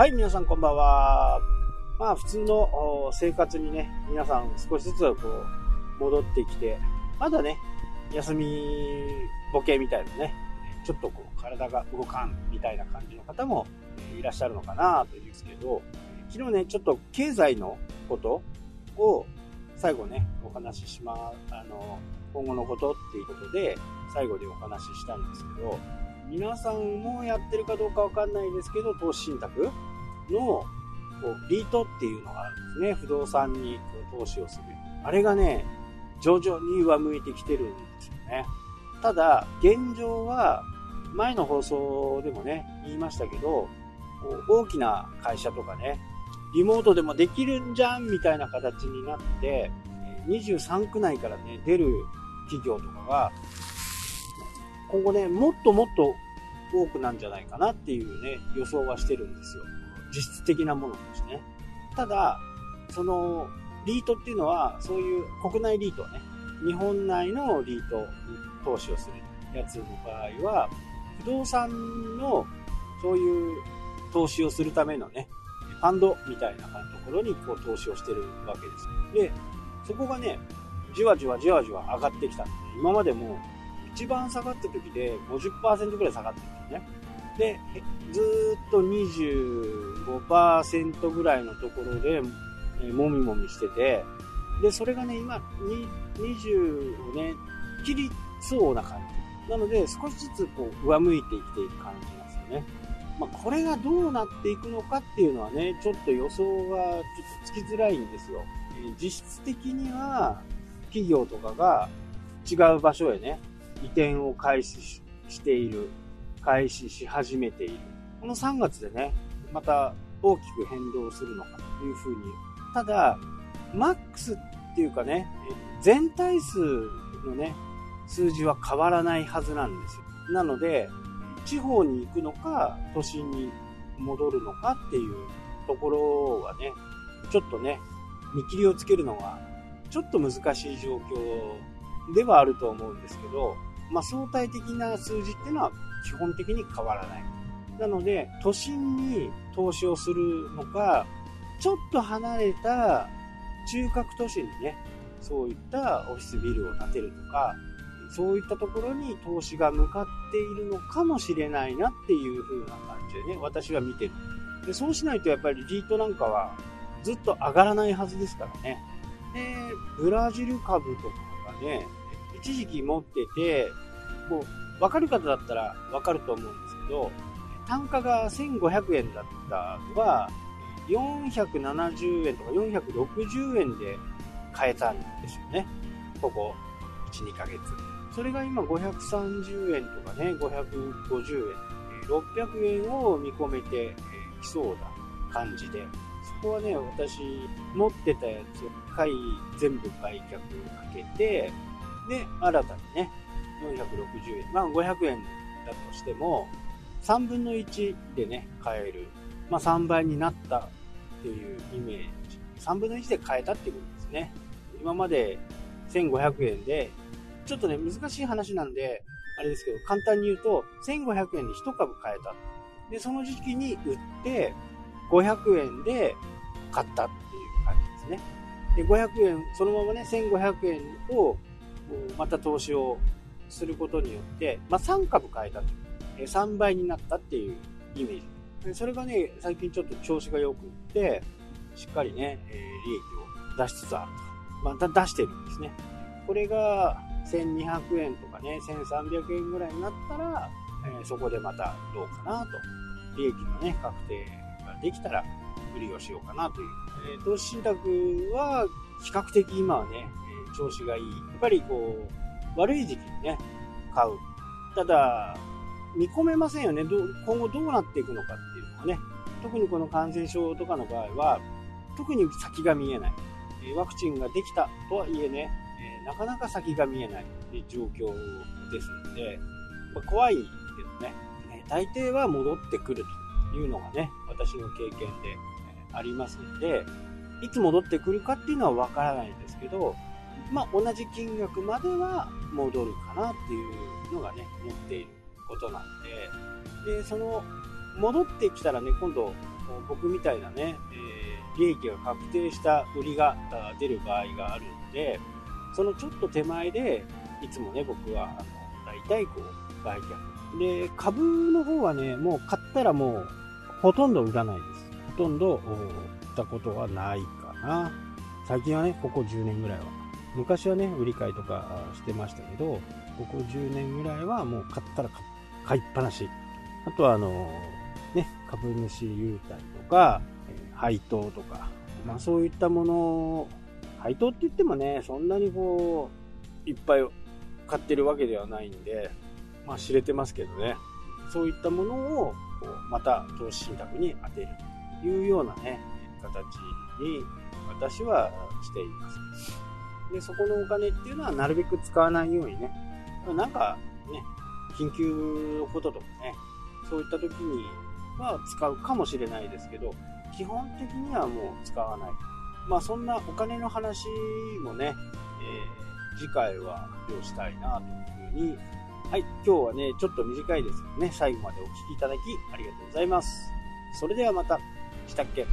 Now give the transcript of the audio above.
はい、皆さんこんばんは。まあ普通の生活にね、皆さん少しずつこう戻ってきて、まだね、休みボケみたいなね、ちょっとこう体が動かんみたいな感じの方もいらっしゃるのかなというんですけど、昨日ね、ちょっと経済のことを最後ね、お話ししま、あの、今後のことっていうことで、最後でお話ししたんですけど、皆さんもやってるかどうかわかんないですけど、投資信託のこうリートっていうのがあるんですね。不動産にこう投資をする。あれがね、徐々に上向いてきてるんですよね。ただ、現状は、前の放送でもね、言いましたけど、大きな会社とかね、リモートでもできるんじゃんみたいな形になって、23区内からね、出る企業とかが、今後ね、もっともっと多くなんじゃないかなっていうね、予想はしてるんですよ。実質的なものとしてね。ただ、その、リートっていうのは、そういう国内リートね、日本内のリート投資をするやつの場合は、不動産のそういう投資をするためのね、ファンドみたいなところにこう投資をしてるわけです。で、そこがね、じわじわじわじわ上がってきたんで、今までも一番下がった時で50%ぐらい下がってるんですね。で、ずっと25%ぐらいのところで、えもみもみしてて、で、それがね、今、20をね、切りそうな感じ。なので、少しずつこう、上向いてきている感じなんですよね。まあ、これがどうなっていくのかっていうのはね、ちょっと予想がちょっとつきづらいんですよ。え実質的には、企業とかが違う場所へね、移転を開始している、開始し始めている。この3月でね、また大きく変動するのかというふうに。ただ、マックスっていうかね、全体数のね、数字は変わらないはずなんですよ。なので、地方に行くのか、都心に戻るのかっていうところはね、ちょっとね、見切りをつけるのは、ちょっと難しい状況ではあると思うんですけど、まあ、相対的な数字っていうのは基本的に変わらない。なので、都心に投資をするのか、ちょっと離れた中核都市にね、そういったオフィスビルを建てるとか、そういったところに投資が向かっているのかもしれないなっていう風な感じでね、私は見てる。で、そうしないとやっぱりリートなんかはずっと上がらないはずですからね。で、ブラジル株とかがね、一時期持ってて、もう、わかる方だったらわかると思うんですけど、単価が1500円だったのが、470円とか460円で買えたんですよね。ここ1、2ヶ月。それが今530円とかね、550円、600円を見込めてきそうな感じで、そこはね、私持ってたやつを買い、全部売却かけて、で、新たにね、460円、まあ500円だとしても、3分の1でね、買える。まあ3倍になったっていうイメージ。3分の1で買えたっていうことですね。今まで1500円で、ちょっとね、難しい話なんで、あれですけど、簡単に言うと、1500円で1株買えた。で、その時期に売って、500円で買ったっていう感じですね。で、500円、そのままね、1500円を、また投資をすることによって、まあ、3株買えたと。3倍になったっていうイメージ。それがね、最近ちょっと調子が良くって、しっかりね、え利益を出しつつあると。また出してるんですね。これが1200円とかね、1300円ぐらいになったら、えそこでまたどうかなと。利益のね、確定ができたら売りをしようかなという。え投資信託は比較的今はね、調子がいい。やっぱりこう、悪い時期にね、買う。ただ、見込めませんよね。ど今後どうなっていくのかっていうのはね。特にこの感染症とかの場合は、特に先が見えない。ワクチンができたとはいえね、なかなか先が見えない状況ですので、ま怖いけどね、大抵は戻ってくるというのがね、私の経験でありますので、いつ戻ってくるかっていうのはわからないんですけど、まあ、同じ金額までは戻るかなっていうのがね、持っていることなんで、で、その、戻ってきたらね、今度、僕みたいなね、えー、利益が確定した売りが出る場合があるんで、そのちょっと手前で、いつもね、僕は、あの、大体こう、売却。で、株の方はね、もう買ったらもう、ほとんど売らないです。ほとんど、売ったことはないかな。最近はね、ここ10年ぐらいは。昔はね、売り買いとかしてましたけど、ここ10年ぐらいはもう買ったら買いっぱなし。あとはあの、ね、株主優待とか、配当とか、まあそういったもの、配当って言ってもね、そんなにこう、いっぱい買ってるわけではないんで、まあ知れてますけどね、そういったものをまた投資信託に当てるというようなね、形に私はしています。で、そこのお金っていうのはなるべく使わないようにね、なんかね、緊急のこととかね、そういった時には使うかもしれないですけど、基本的にはもう使わない。まあそんなお金の話もね、えー、次回は発表したいなというふうに、はい、今日はね、ちょっと短いですけどね、最後までお聴きいただきありがとうございます。それではまた、したっけ？